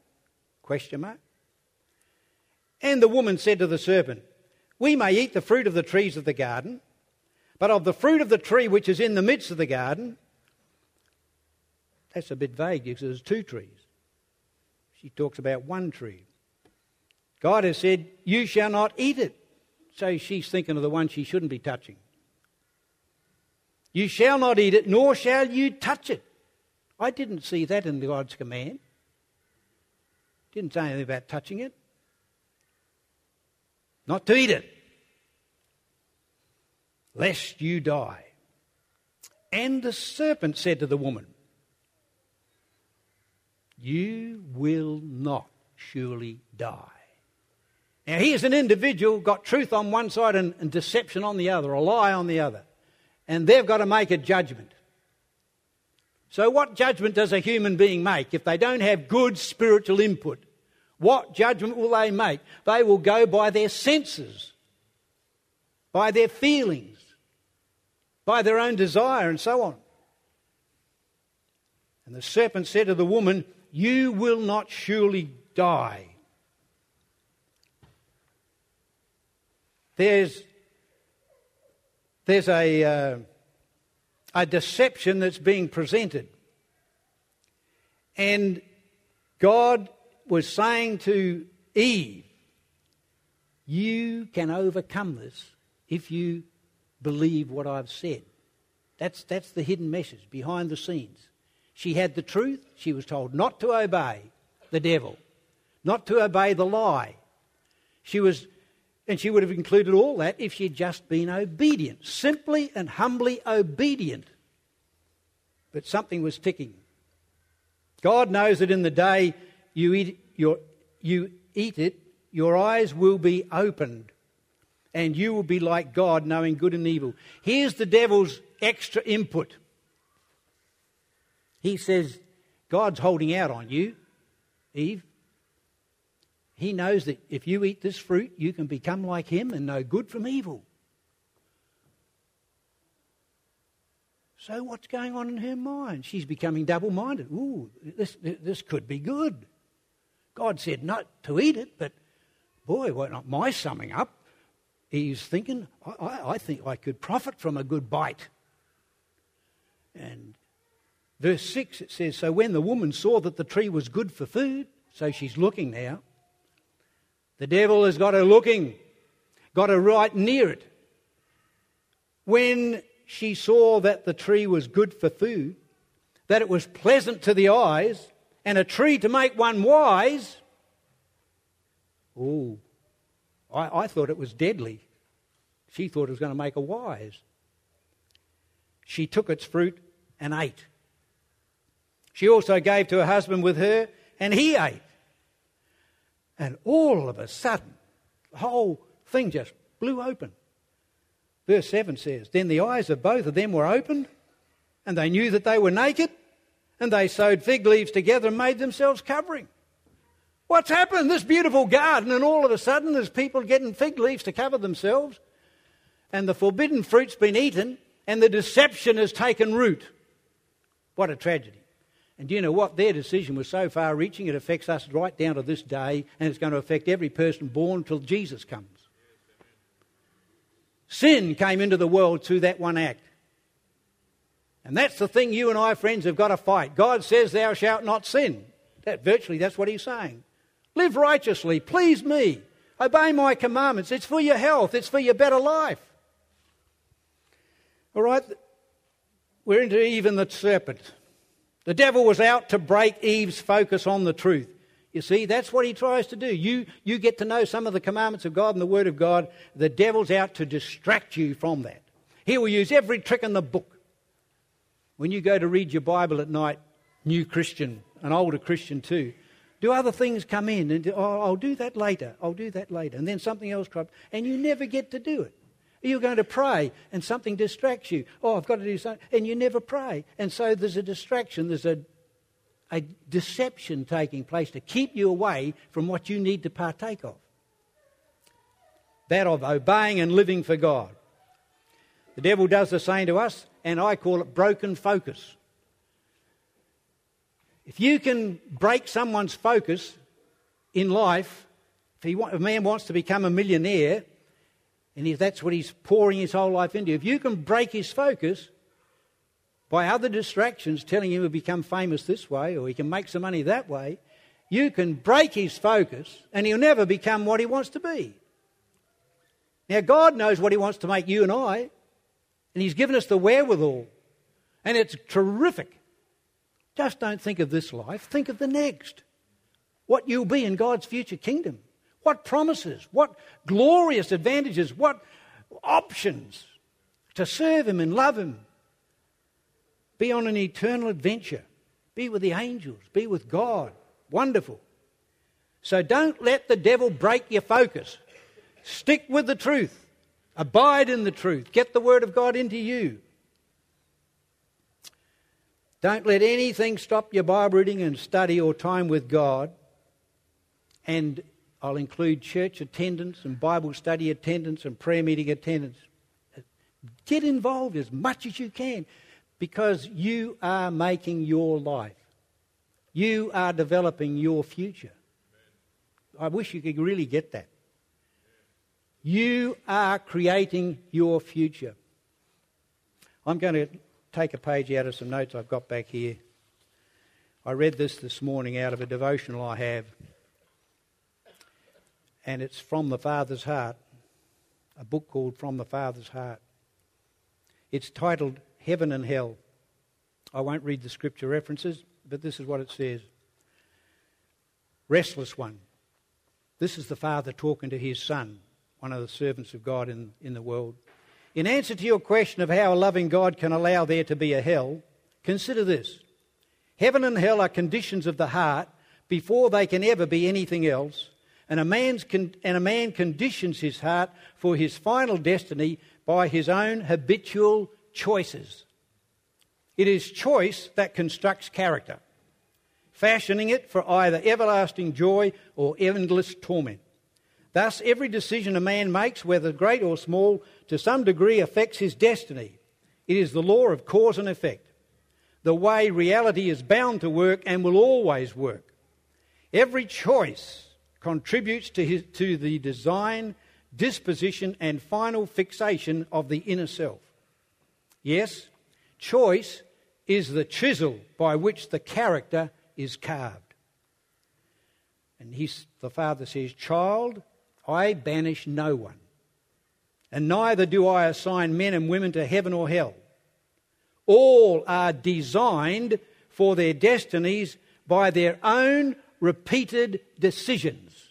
Question mark. And the woman said to the serpent, We may eat the fruit of the trees of the garden, but of the fruit of the tree which is in the midst of the garden, that's a bit vague because there's two trees. She talks about one tree. God has said, You shall not eat it. So she's thinking of the one she shouldn't be touching. You shall not eat it, nor shall you touch it. I didn't see that in God's command. Didn't say anything about touching it. Not to eat it lest you die. And the serpent said to the woman, You will not surely die. Now, he here's an individual got truth on one side and, and deception on the other, a lie on the other. And they've got to make a judgment. So, what judgment does a human being make if they don't have good spiritual input? What judgment will they make? They will go by their senses, by their feelings by their own desire, and so on. And the serpent said to the woman, You will not surely die. There's, there's a, uh, a deception that's being presented. And God was saying to Eve, You can overcome this if you believe what I've said. That's, that's the hidden message behind the scenes. She had the truth. She was told not to obey the devil, not to obey the lie. She was, and she would have included all that if she had just been obedient, simply and humbly obedient. But something was ticking. God knows that in the day you eat, your, you eat it, your eyes will be opened and you will be like God, knowing good and evil. Here's the devil's extra input. He says, God's holding out on you, Eve. He knows that if you eat this fruit, you can become like him and know good from evil. So, what's going on in her mind? She's becoming double minded. Ooh, this, this could be good. God said not to eat it, but boy, well, not my summing up. He's thinking, I, I think I could profit from a good bite. And verse 6 it says, So when the woman saw that the tree was good for food, so she's looking now, the devil has got her looking, got her right near it. When she saw that the tree was good for food, that it was pleasant to the eyes, and a tree to make one wise, oh, I, I thought it was deadly. She thought it was going to make her wise. She took its fruit and ate. She also gave to her husband with her, and he ate. And all of a sudden, the whole thing just blew open. Verse 7 says Then the eyes of both of them were opened, and they knew that they were naked, and they sewed fig leaves together and made themselves covering. What's happened? This beautiful garden, and all of a sudden there's people getting fig leaves to cover themselves, and the forbidden fruit's been eaten, and the deception has taken root. What a tragedy. And do you know what? Their decision was so far reaching, it affects us right down to this day, and it's going to affect every person born till Jesus comes. Sin came into the world through that one act. And that's the thing you and I, friends, have got to fight. God says, Thou shalt not sin. That, virtually, that's what He's saying. Live righteously, please me, obey my commandments. It's for your health, it's for your better life. All right? We're into even the serpent. The devil was out to break Eve's focus on the truth. You see, that's what he tries to do. You, you get to know some of the commandments of God and the Word of God. The devil's out to distract you from that. He will use every trick in the book. When you go to read your Bible at night, new Christian, an older Christian too, do other things come in? And oh, I'll do that later. I'll do that later. And then something else crops, and you never get to do it. You're going to pray and something distracts you. Oh, I've got to do something. And you never pray. And so there's a distraction, there's a, a deception taking place to keep you away from what you need to partake of that of obeying and living for God. The devil does the same to us, and I call it broken focus. If you can break someone's focus in life, if he, a man wants to become a millionaire, and if that's what he's pouring his whole life into, if you can break his focus by other distractions telling him he'll become famous this way or he can make some money that way, you can break his focus and he'll never become what he wants to be. Now, God knows what he wants to make you and I, and he's given us the wherewithal, and it's terrific. Just don't think of this life, think of the next. What you'll be in God's future kingdom. What promises, what glorious advantages, what options to serve Him and love Him. Be on an eternal adventure. Be with the angels. Be with God. Wonderful. So don't let the devil break your focus. Stick with the truth. Abide in the truth. Get the Word of God into you. Don't let anything stop your Bible reading and study or time with God. And I'll include church attendance and Bible study attendance and prayer meeting attendance. Get involved as much as you can because you are making your life. You are developing your future. I wish you could really get that. You are creating your future. I'm going to take a page out of some notes I've got back here. I read this this morning out of a devotional I have, and it's from the Father's Heart, a book called From the Father's Heart. It's titled Heaven and Hell. I won't read the scripture references, but this is what it says Restless one. This is the Father talking to his Son, one of the servants of God in, in the world. In answer to your question of how a loving God can allow there to be a hell, consider this. Heaven and hell are conditions of the heart before they can ever be anything else, and a, man's con- and a man conditions his heart for his final destiny by his own habitual choices. It is choice that constructs character, fashioning it for either everlasting joy or endless torment. Thus, every decision a man makes, whether great or small, to some degree affects his destiny. It is the law of cause and effect, the way reality is bound to work and will always work. Every choice contributes to, his, to the design, disposition, and final fixation of the inner self. Yes, choice is the chisel by which the character is carved. And the father says, Child, I banish no one, and neither do I assign men and women to heaven or hell. All are designed for their destinies by their own repeated decisions.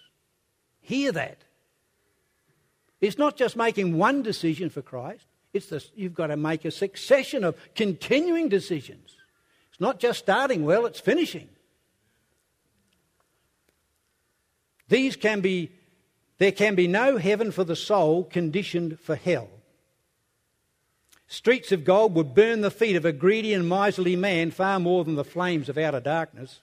Hear that. It's not just making one decision for Christ. It's this, you've got to make a succession of continuing decisions. It's not just starting well, it's finishing. These can be, there can be no heaven for the soul conditioned for hell. Streets of gold would burn the feet of a greedy and miserly man far more than the flames of outer darkness.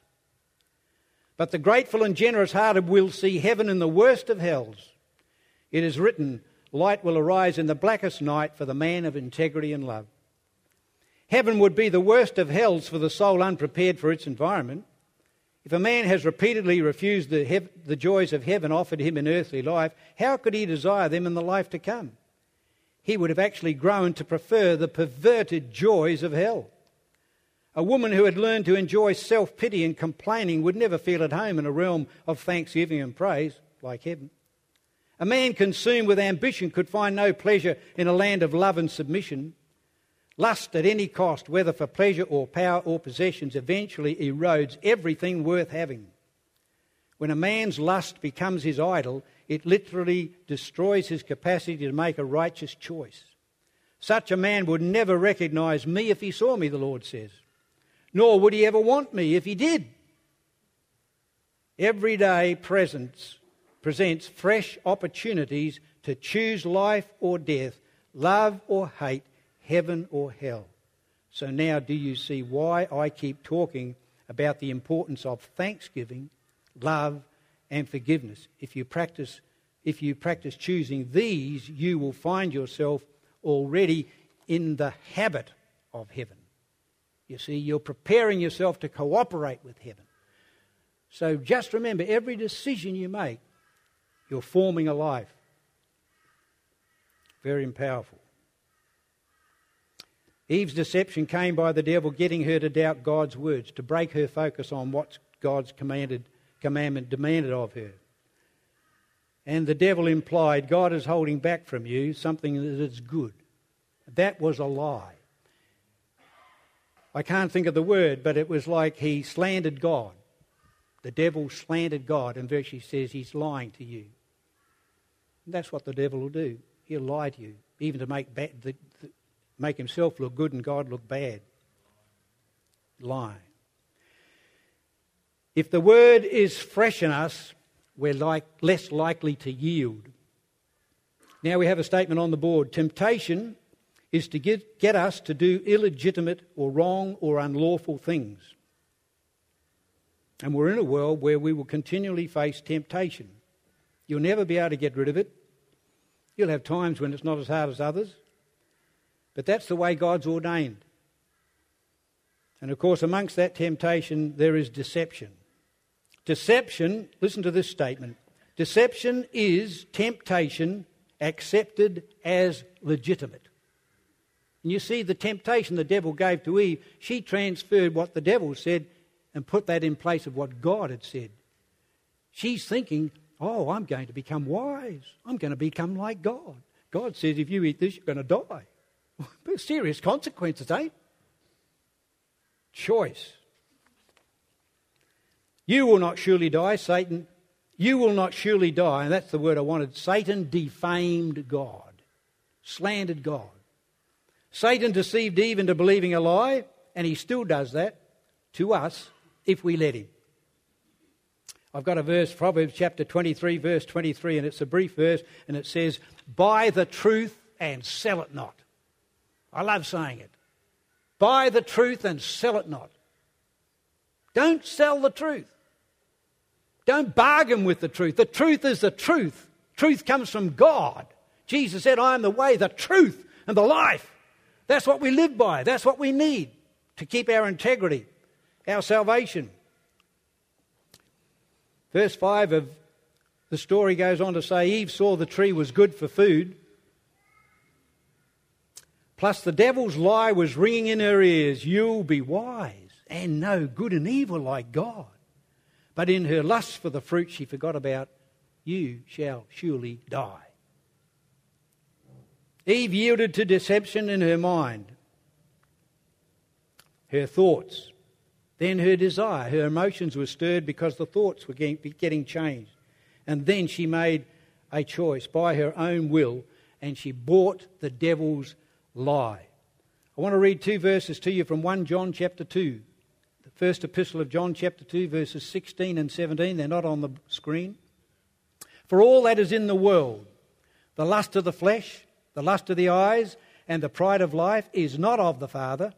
But the grateful and generous hearted will see heaven in the worst of hells. It is written, light will arise in the blackest night for the man of integrity and love. Heaven would be the worst of hells for the soul unprepared for its environment. If a man has repeatedly refused the, hev- the joys of heaven offered him in earthly life, how could he desire them in the life to come? He would have actually grown to prefer the perverted joys of hell. A woman who had learned to enjoy self pity and complaining would never feel at home in a realm of thanksgiving and praise like heaven. A man consumed with ambition could find no pleasure in a land of love and submission. Lust at any cost, whether for pleasure or power or possessions, eventually erodes everything worth having. When a man's lust becomes his idol, it literally destroys his capacity to make a righteous choice. Such a man would never recognize me if he saw me, the Lord says, nor would he ever want me if he did. Everyday presence presents fresh opportunities to choose life or death, love or hate, heaven or hell. So now, do you see why I keep talking about the importance of thanksgiving, love, and forgiveness? If you practice, if you practice choosing these, you will find yourself already in the habit of heaven. You see, you're preparing yourself to cooperate with heaven. So just remember every decision you make you're forming a life. Very powerful. Eve's deception came by the devil getting her to doubt God's words, to break her focus on what God's commanded, commandment demanded of her. And the devil implied God is holding back from you something that is good. That was a lie. I can't think of the word, but it was like he slandered God. The devil slandered God and virtually says he's lying to you. And that's what the devil will do. He'll lie to you, even to make, the, the, make himself look good and God look bad. Lie. If the word is fresh in us, we're like, less likely to yield. Now we have a statement on the board. Temptation is to get, get us to do illegitimate or wrong or unlawful things. And we're in a world where we will continually face temptation. You'll never be able to get rid of it. You'll have times when it's not as hard as others. But that's the way God's ordained. And of course, amongst that temptation, there is deception. Deception, listen to this statement deception is temptation accepted as legitimate. And you see the temptation the devil gave to Eve, she transferred what the devil said and put that in place of what God had said. She's thinking, oh, I'm going to become wise. I'm going to become like God. God says, if you eat this, you're going to die. <laughs> Serious consequences, eh? Choice. You will not surely die, Satan. You will not surely die. And that's the word I wanted. Satan defamed God, slandered God. Satan deceived Eve into believing a lie, and he still does that to us if we let him. I've got a verse, Proverbs chapter 23, verse 23, and it's a brief verse, and it says, Buy the truth and sell it not. I love saying it. Buy the truth and sell it not. Don't sell the truth. Don't bargain with the truth. The truth is the truth. Truth comes from God. Jesus said, I am the way, the truth, and the life. That's what we live by. That's what we need to keep our integrity, our salvation. Verse 5 of the story goes on to say Eve saw the tree was good for food. Plus, the devil's lie was ringing in her ears You'll be wise and know good and evil like God. But in her lust for the fruit, she forgot about you shall surely die. Eve yielded to deception in her mind, her thoughts, then her desire, her emotions were stirred because the thoughts were getting changed. And then she made a choice by her own will and she bought the devil's lie. I want to read two verses to you from 1 John chapter 2. The first epistle of John chapter 2, verses 16 and 17. They're not on the screen. For all that is in the world, the lust of the flesh, the lust of the eyes, and the pride of life is not of the Father,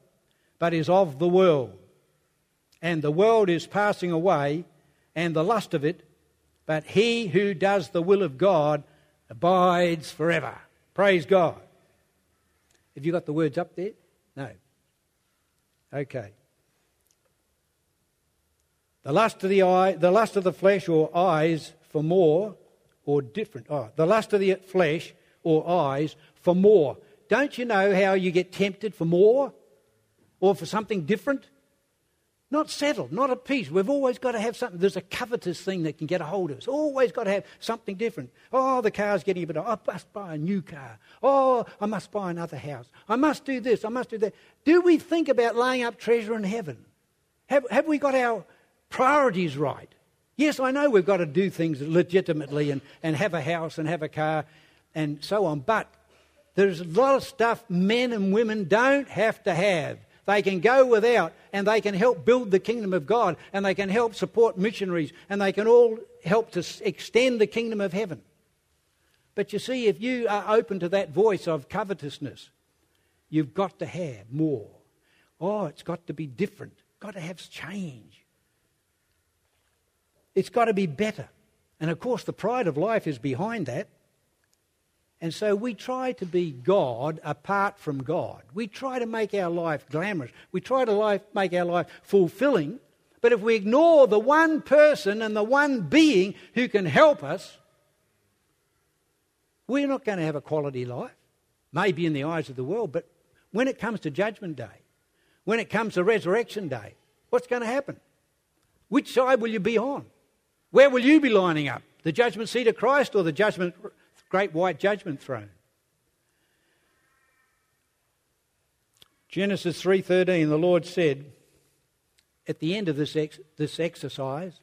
but is of the world and the world is passing away and the lust of it, but he who does the will of God abides forever. Praise God. Have you got the words up there? No. Okay. The lust of the eye, the lust of the flesh or eyes for more or different. Oh, the lust of the flesh or eyes for more. Don't you know how you get tempted for more or for something different? Not settled, not at peace. We've always got to have something. There's a covetous thing that can get a hold of us. Always got to have something different. Oh, the car's getting a bit. old. I must buy a new car. Oh, I must buy another house. I must do this. I must do that. Do we think about laying up treasure in heaven? Have, have we got our priorities right? Yes, I know we've got to do things legitimately and, and have a house and have a car and so on, but there's a lot of stuff men and women don't have to have. They can go without and they can help build the kingdom of God and they can help support missionaries and they can all help to extend the kingdom of heaven. But you see, if you are open to that voice of covetousness, you've got to have more. Oh, it's got to be different. Got to have change. It's got to be better. And of course, the pride of life is behind that. And so we try to be God apart from God. We try to make our life glamorous. We try to life, make our life fulfilling. But if we ignore the one person and the one being who can help us, we're not going to have a quality life. Maybe in the eyes of the world, but when it comes to Judgment Day, when it comes to Resurrection Day, what's going to happen? Which side will you be on? Where will you be lining up? The judgment seat of Christ or the judgment great white judgment throne. Genesis 3:13 the Lord said at the end of this ex- this exercise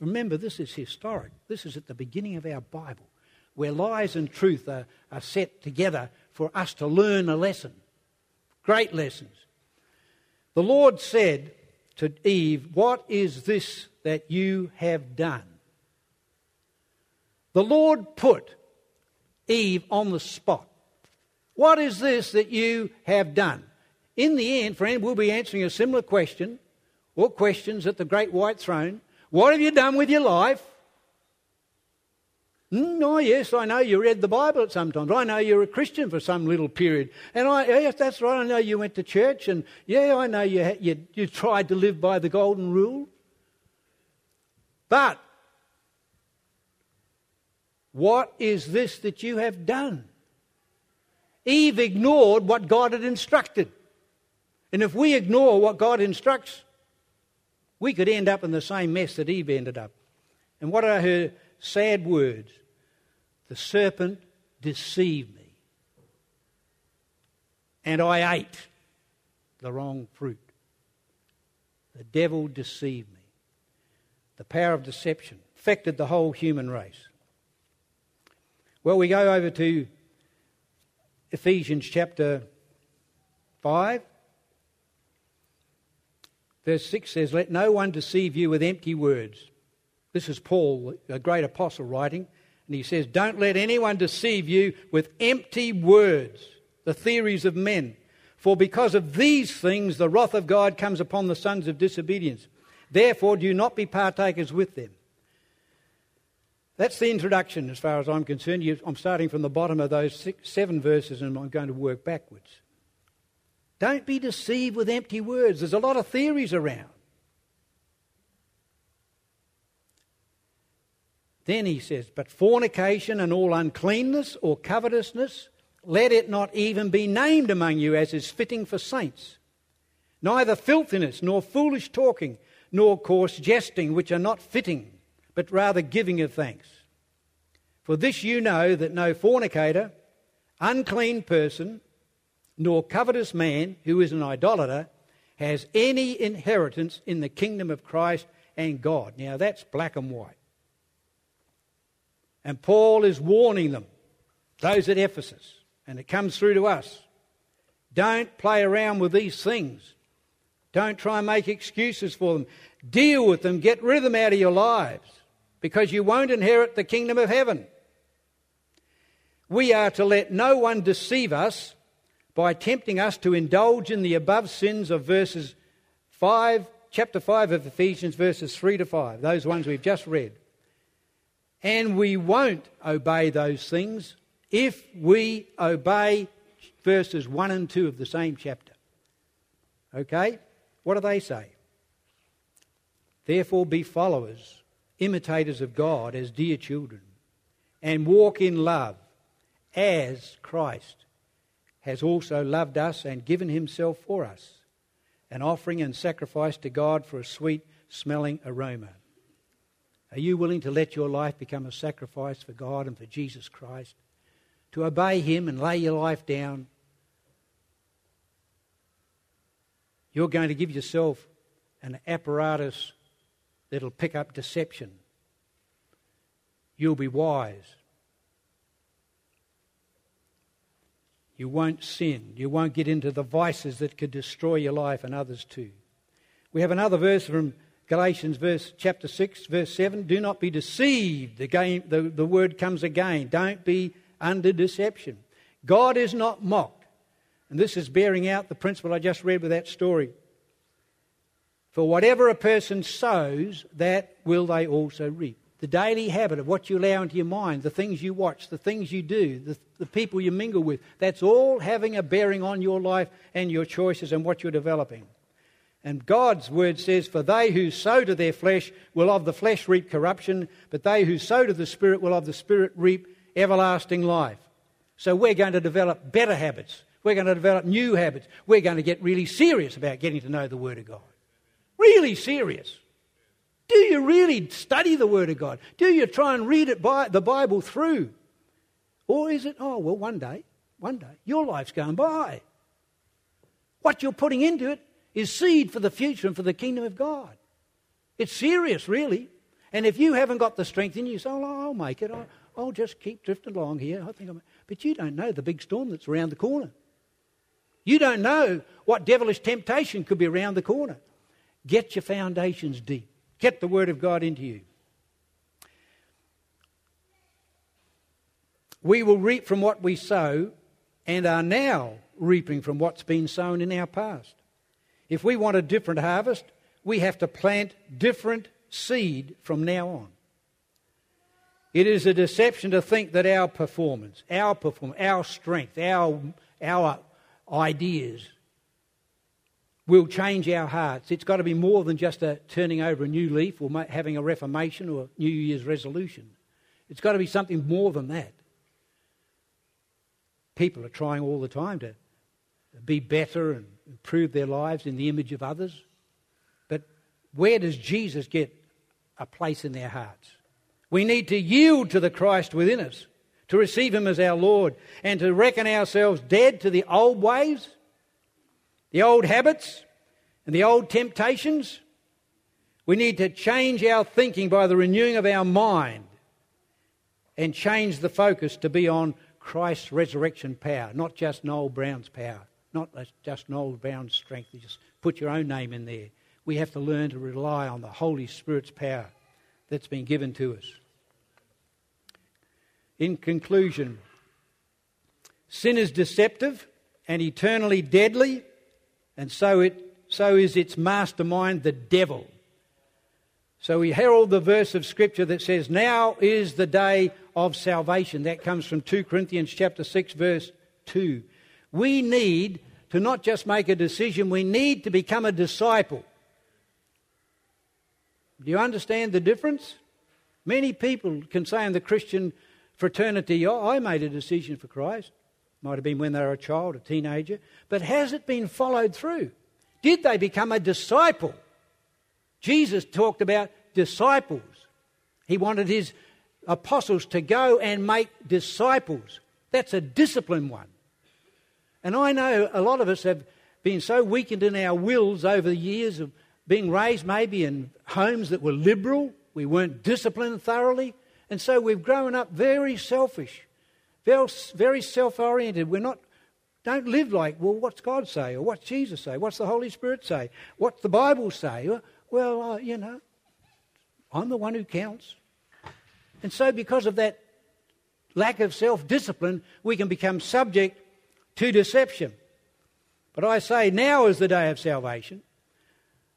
remember this is historic. This is at the beginning of our Bible where lies and truth are, are set together for us to learn a lesson great lessons. The Lord said to Eve what is this that you have done the Lord put Eve on the spot. What is this that you have done? In the end, friend, we'll be answering a similar question or questions at the great white throne. What have you done with your life? Mm, oh, yes, I know you read the Bible at some times. I know you're a Christian for some little period. And I, yes, that's right. I know you went to church. And yeah, I know you, you, you tried to live by the golden rule. But What is this that you have done? Eve ignored what God had instructed. And if we ignore what God instructs, we could end up in the same mess that Eve ended up. And what are her sad words? The serpent deceived me. And I ate the wrong fruit. The devil deceived me. The power of deception affected the whole human race. Well, we go over to Ephesians chapter 5. Verse 6 says, Let no one deceive you with empty words. This is Paul, a great apostle, writing. And he says, Don't let anyone deceive you with empty words, the theories of men. For because of these things the wrath of God comes upon the sons of disobedience. Therefore, do not be partakers with them. That's the introduction as far as I'm concerned. I'm starting from the bottom of those six, seven verses and I'm going to work backwards. Don't be deceived with empty words. There's a lot of theories around. Then he says, But fornication and all uncleanness or covetousness, let it not even be named among you as is fitting for saints. Neither filthiness, nor foolish talking, nor coarse jesting, which are not fitting but rather giving of thanks. For this you know that no fornicator, unclean person, nor covetous man who is an idolater has any inheritance in the kingdom of Christ and God. Now that's black and white. And Paul is warning them, those at Ephesus, and it comes through to us. Don't play around with these things. Don't try and make excuses for them. Deal with them, get rid of them out of your lives because you won't inherit the kingdom of heaven. We are to let no one deceive us by tempting us to indulge in the above sins of verses 5, chapter 5 of Ephesians, verses 3 to 5, those ones we've just read. And we won't obey those things if we obey verses 1 and 2 of the same chapter. Okay? What do they say? Therefore, be followers imitators of God as dear children, and walk in love as Christ has also loved us and given himself for us, an offering and sacrifice to God for a sweet smelling aroma. Are you willing to let your life become a sacrifice for God and for Jesus Christ? To obey Him and lay your life down? You're going to give yourself an apparatus that'll pick up deception. You'll be wise. You won't sin. You won't get into the vices that could destroy your life and others too. We have another verse from Galatians verse chapter 6 verse 7 do not be deceived the, the word comes again don't be under deception God is not mocked and this is bearing out the principle I just read with that story for whatever a person sows, that will they also reap. The daily habit of what you allow into your mind, the things you watch, the things you do, the, the people you mingle with, that's all having a bearing on your life and your choices and what you're developing. And God's word says, For they who sow to their flesh will of the flesh reap corruption, but they who sow to the Spirit will of the Spirit reap everlasting life. So we're going to develop better habits. We're going to develop new habits. We're going to get really serious about getting to know the Word of God. Really serious. Do you really study the Word of God? Do you try and read it by the Bible through? Or is it, oh, well, one day, one day, your life's going by. What you're putting into it is seed for the future and for the kingdom of God. It's serious, really. And if you haven't got the strength in you, you say, oh, I'll make it. I'll, I'll just keep drifting along here. I think I'm... But you don't know the big storm that's around the corner. You don't know what devilish temptation could be around the corner. Get your foundations deep. Get the Word of God into you. We will reap from what we sow and are now reaping from what's been sown in our past. If we want a different harvest, we have to plant different seed from now on. It is a deception to think that our performance, our performance, our strength, our, our ideas will change our hearts. It's got to be more than just a turning over a new leaf or having a reformation or a New Year's resolution. It's got to be something more than that. People are trying all the time to be better and improve their lives in the image of others. But where does Jesus get a place in their hearts? We need to yield to the Christ within us, to receive Him as our Lord, and to reckon ourselves dead to the old ways, the old habits, and the old temptations. We need to change our thinking by the renewing of our mind and change the focus to be on Christ's resurrection power, not just Noel Brown's power, not just Noel Brown's strength. You just put your own name in there. We have to learn to rely on the Holy Spirit's power that's been given to us. In conclusion, sin is deceptive and eternally deadly, and so, it, so is its mastermind, the devil. So we herald the verse of Scripture that says, Now is the day of salvation. That comes from 2 Corinthians chapter 6, verse 2. We need to not just make a decision, we need to become a disciple. Do you understand the difference? Many people can say in the Christian fraternity, oh, I made a decision for Christ. Might have been when they were a child, a teenager. But has it been followed through? Did they become a disciple? Jesus talked about disciples. He wanted his apostles to go and make disciples. That's a disciplined one. And I know a lot of us have been so weakened in our wills over the years of being raised maybe in homes that were liberal. We weren't disciplined thoroughly. And so we've grown up very selfish, very self oriented. We're not don't live like, well, what's God say? Or what's Jesus say? What's the Holy Spirit say? What's the Bible say? Well, uh, you know, I'm the one who counts. And so, because of that lack of self discipline, we can become subject to deception. But I say now is the day of salvation.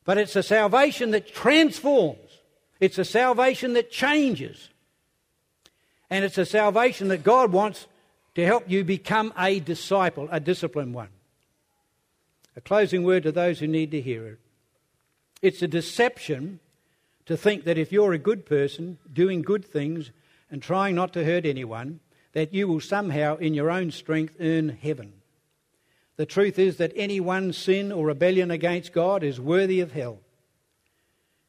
But it's a salvation that transforms, it's a salvation that changes. And it's a salvation that God wants to help you become a disciple, a disciplined one. A closing word to those who need to hear it. It's a deception to think that if you're a good person, doing good things, and trying not to hurt anyone, that you will somehow, in your own strength, earn heaven. The truth is that any one sin or rebellion against God is worthy of hell.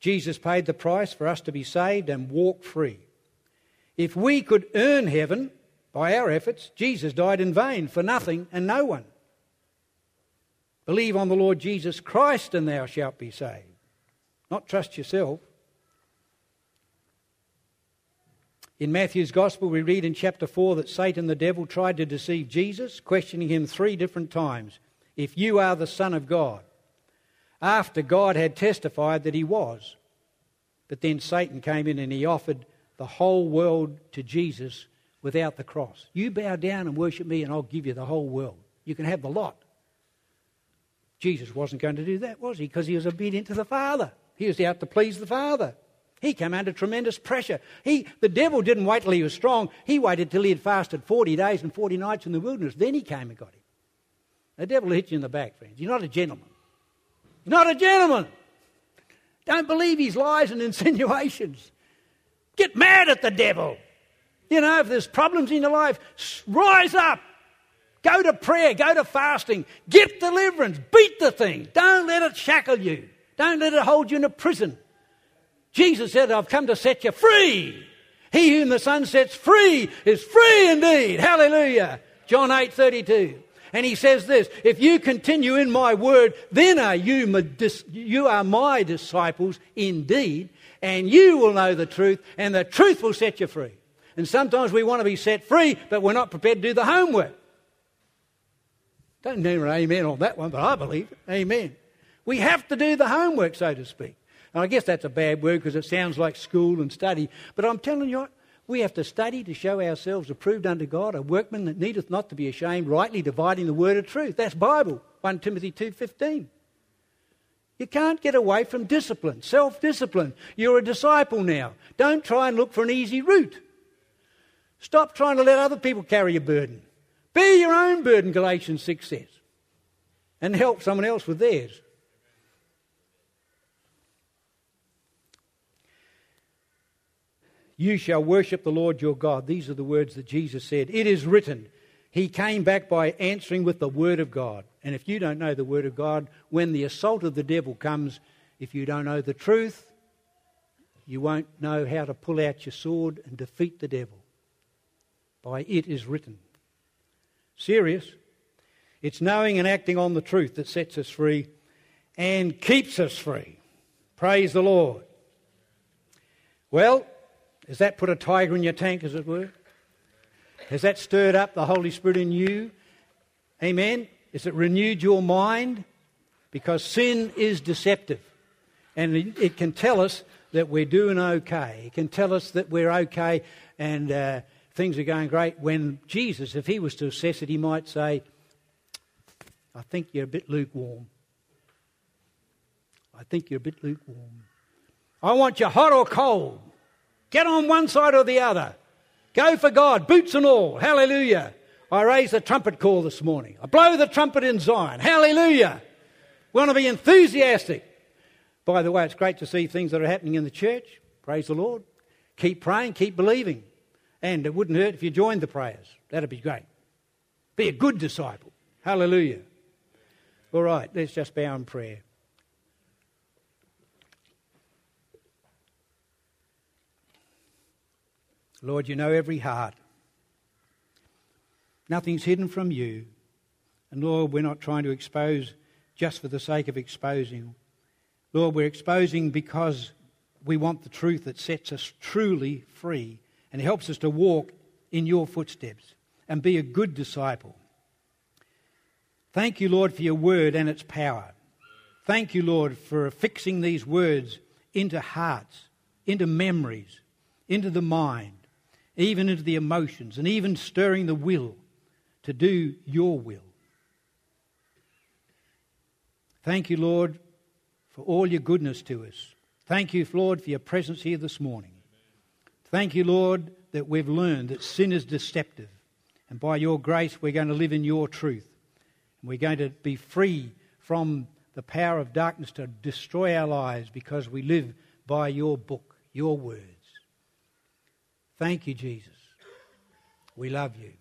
Jesus paid the price for us to be saved and walk free. If we could earn heaven by our efforts, Jesus died in vain for nothing and no one. Believe on the Lord Jesus Christ and thou shalt be saved not trust yourself. In Matthew's Gospel, we read in chapter 4 that Satan, the devil, tried to deceive Jesus, questioning him three different times if you are the Son of God, after God had testified that he was. But then Satan came in and he offered the whole world to Jesus without the cross. You bow down and worship me, and I'll give you the whole world. You can have the lot. Jesus wasn't going to do that, was he? Because he was obedient to the Father. He was out to please the Father. He came under tremendous pressure. He, the devil didn't wait till he was strong. He waited till he had fasted 40 days and 40 nights in the wilderness. Then he came and got him. The devil will hit you in the back, friends. You're not a gentleman. You're not a gentleman. Don't believe his lies and insinuations. Get mad at the devil. You know, if there's problems in your life, rise up. Go to prayer. Go to fasting. Get deliverance. Beat the thing. Don't let it shackle you. Don't let it hold you in a prison. Jesus said, I've come to set you free. He whom the Son sets free is free indeed. Hallelujah. John 8 32. And he says this If you continue in my word, then are you, my, you are my disciples indeed, and you will know the truth, and the truth will set you free. And sometimes we want to be set free, but we're not prepared to do the homework. Don't never amen on that one, but I believe it. Amen. We have to do the homework, so to speak. And I guess that's a bad word because it sounds like school and study. But I'm telling you what, we have to study to show ourselves approved unto God, a workman that needeth not to be ashamed, rightly dividing the word of truth. That's Bible, 1 Timothy 2.15. You can't get away from discipline, self-discipline. You're a disciple now. Don't try and look for an easy route. Stop trying to let other people carry your burden. Bear your own burden, Galatians 6 says, and help someone else with theirs. You shall worship the Lord your God. These are the words that Jesus said. It is written. He came back by answering with the Word of God. And if you don't know the Word of God, when the assault of the devil comes, if you don't know the truth, you won't know how to pull out your sword and defeat the devil. By it is written. Serious. It's knowing and acting on the truth that sets us free and keeps us free. Praise the Lord. Well, has that put a tiger in your tank, as it were? Has that stirred up the Holy Spirit in you? Amen. Has it renewed your mind? Because sin is deceptive. And it can tell us that we're doing okay. It can tell us that we're okay and uh, things are going great. When Jesus, if he was to assess it, he might say, I think you're a bit lukewarm. I think you're a bit lukewarm. I want you hot or cold. Get on one side or the other. Go for God, boots and all. Hallelujah. I raise the trumpet call this morning. I blow the trumpet in Zion. Hallelujah. We want to be enthusiastic. By the way, it's great to see things that are happening in the church. Praise the Lord. Keep praying, keep believing. And it wouldn't hurt if you joined the prayers. That'd be great. Be a good disciple. Hallelujah. All right, let's just bow in prayer. Lord, you know every heart. Nothing's hidden from you. And Lord, we're not trying to expose just for the sake of exposing. Lord, we're exposing because we want the truth that sets us truly free and helps us to walk in your footsteps and be a good disciple. Thank you, Lord, for your word and its power. Thank you, Lord, for fixing these words into hearts, into memories, into the mind, even into the emotions, and even stirring the will to do your will. Thank you, Lord, for all your goodness to us. Thank you, Lord, for your presence here this morning. Thank you, Lord, that we've learned that sin is deceptive. And by your grace, we're going to live in your truth. And we're going to be free from the power of darkness to destroy our lives because we live by your book, your words. Thank you, Jesus. We love you.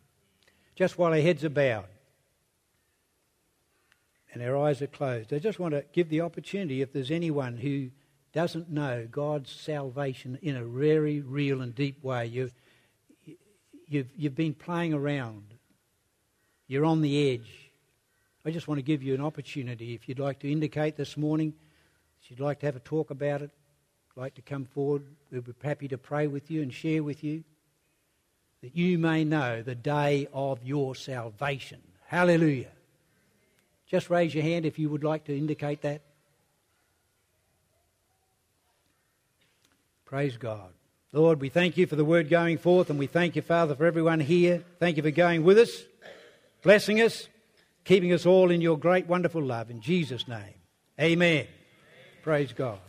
Just while our heads are bowed, and our eyes are closed. I just want to give the opportunity if there's anyone who doesn't know God's salvation in a very real and deep way. You've, you've, you've been playing around, you're on the edge. I just want to give you an opportunity if you'd like to indicate this morning, if you'd like to have a talk about it, like to come forward, we'd be happy to pray with you and share with you that you may know the day of your salvation. Hallelujah. Just raise your hand if you would like to indicate that. Praise God. Lord, we thank you for the word going forth, and we thank you, Father, for everyone here. Thank you for going with us, blessing us, keeping us all in your great, wonderful love. In Jesus' name, amen. amen. Praise God.